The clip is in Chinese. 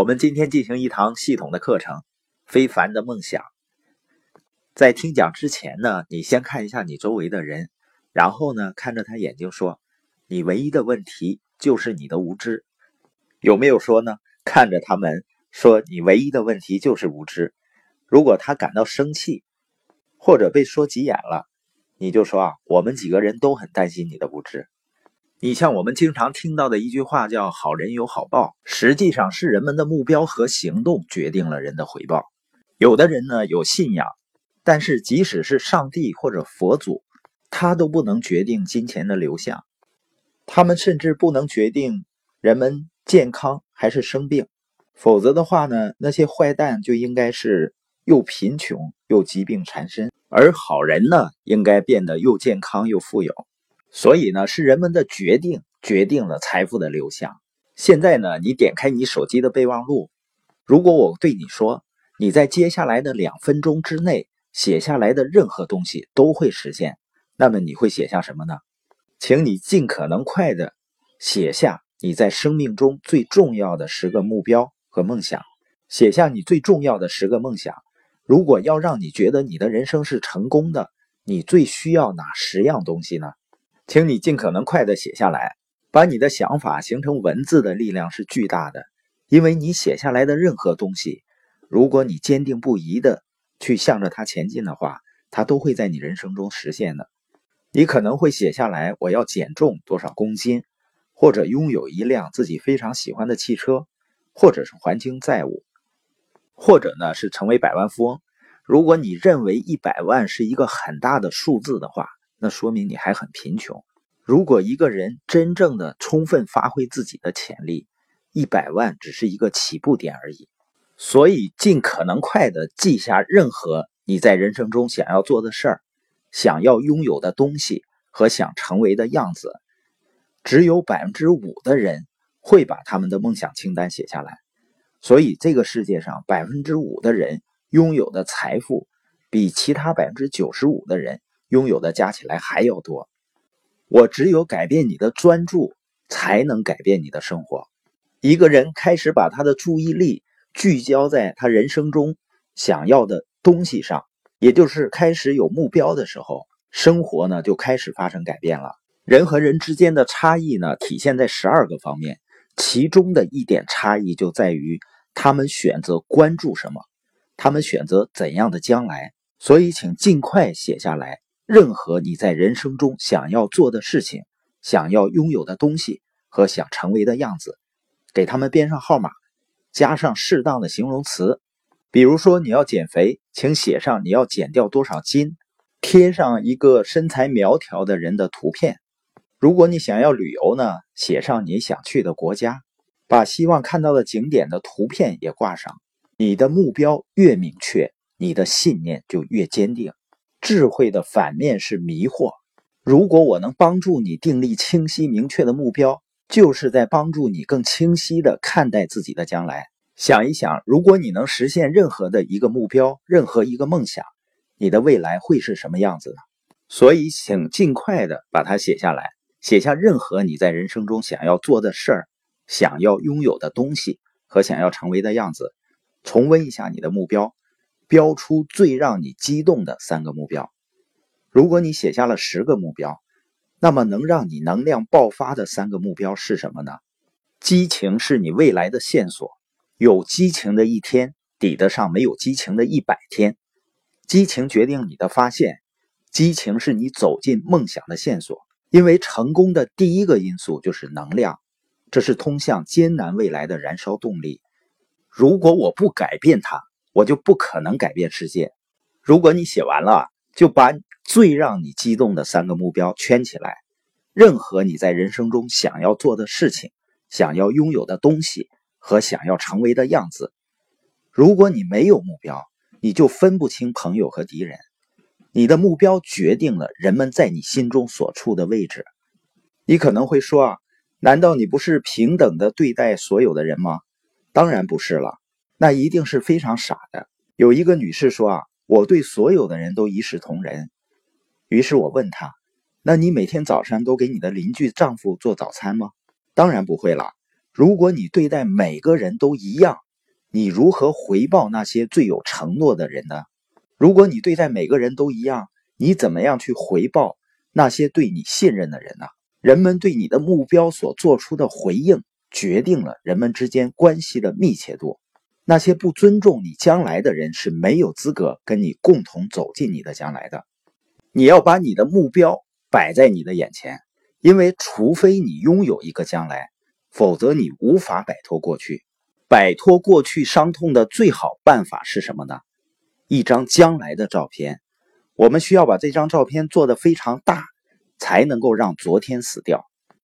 我们今天进行一堂系统的课程，非凡的梦想。在听讲之前呢，你先看一下你周围的人，然后呢，看着他眼睛说：“你唯一的问题就是你的无知。”有没有说呢？看着他们说：“你唯一的问题就是无知。”如果他感到生气，或者被说急眼了，你就说啊，我们几个人都很担心你的无知。你像我们经常听到的一句话叫“好人有好报”，实际上是人们的目标和行动决定了人的回报。有的人呢有信仰，但是即使是上帝或者佛祖，他都不能决定金钱的流向，他们甚至不能决定人们健康还是生病。否则的话呢，那些坏蛋就应该是又贫穷又疾病缠身，而好人呢应该变得又健康又富有。所以呢，是人们的决定决定了财富的流向。现在呢，你点开你手机的备忘录，如果我对你说，你在接下来的两分钟之内写下来的任何东西都会实现，那么你会写下什么呢？请你尽可能快的写下你在生命中最重要的十个目标和梦想，写下你最重要的十个梦想。如果要让你觉得你的人生是成功的，你最需要哪十样东西呢？请你尽可能快的写下来，把你的想法形成文字的力量是巨大的，因为你写下来的任何东西，如果你坚定不移的去向着它前进的话，它都会在你人生中实现的。你可能会写下来，我要减重多少公斤，或者拥有一辆自己非常喜欢的汽车，或者是还清债务，或者呢是成为百万富翁。如果你认为一百万是一个很大的数字的话，那说明你还很贫穷。如果一个人真正的充分发挥自己的潜力，一百万只是一个起步点而已。所以，尽可能快的记下任何你在人生中想要做的事儿、想要拥有的东西和想成为的样子。只有百分之五的人会把他们的梦想清单写下来。所以，这个世界上百分之五的人拥有的财富，比其他百分之九十五的人。拥有的加起来还要多。我只有改变你的专注，才能改变你的生活。一个人开始把他的注意力聚焦在他人生中想要的东西上，也就是开始有目标的时候，生活呢就开始发生改变了。人和人之间的差异呢，体现在十二个方面，其中的一点差异就在于他们选择关注什么，他们选择怎样的将来。所以，请尽快写下来。任何你在人生中想要做的事情、想要拥有的东西和想成为的样子，给他们编上号码，加上适当的形容词。比如说，你要减肥，请写上你要减掉多少斤，贴上一个身材苗条的人的图片。如果你想要旅游呢，写上你想去的国家，把希望看到的景点的图片也挂上。你的目标越明确，你的信念就越坚定。智慧的反面是迷惑。如果我能帮助你定立清晰明确的目标，就是在帮助你更清晰地看待自己的将来。想一想，如果你能实现任何的一个目标，任何一个梦想，你的未来会是什么样子呢？所以，请尽快的把它写下来，写下任何你在人生中想要做的事儿、想要拥有的东西和想要成为的样子。重温一下你的目标。标出最让你激动的三个目标。如果你写下了十个目标，那么能让你能量爆发的三个目标是什么呢？激情是你未来的线索，有激情的一天抵得上没有激情的一百天。激情决定你的发现，激情是你走进梦想的线索。因为成功的第一个因素就是能量，这是通向艰难未来的燃烧动力。如果我不改变它，我就不可能改变世界。如果你写完了，就把最让你激动的三个目标圈起来。任何你在人生中想要做的事情、想要拥有的东西和想要成为的样子。如果你没有目标，你就分不清朋友和敌人。你的目标决定了人们在你心中所处的位置。你可能会说啊，难道你不是平等的对待所有的人吗？当然不是了。那一定是非常傻的。有一个女士说：“啊，我对所有的人都一视同仁。”于是我问她：“那你每天早上都给你的邻居丈夫做早餐吗？”当然不会了。如果你对待每个人都一样，你如何回报那些最有承诺的人呢？如果你对待每个人都一样，你怎么样去回报那些对你信任的人呢？人们对你的目标所做出的回应，决定了人们之间关系的密切度。那些不尊重你将来的人是没有资格跟你共同走进你的将来的。你要把你的目标摆在你的眼前，因为除非你拥有一个将来，否则你无法摆脱过去。摆脱过去伤痛的最好办法是什么呢？一张将来的照片。我们需要把这张照片做得非常大。才能够让昨天死掉。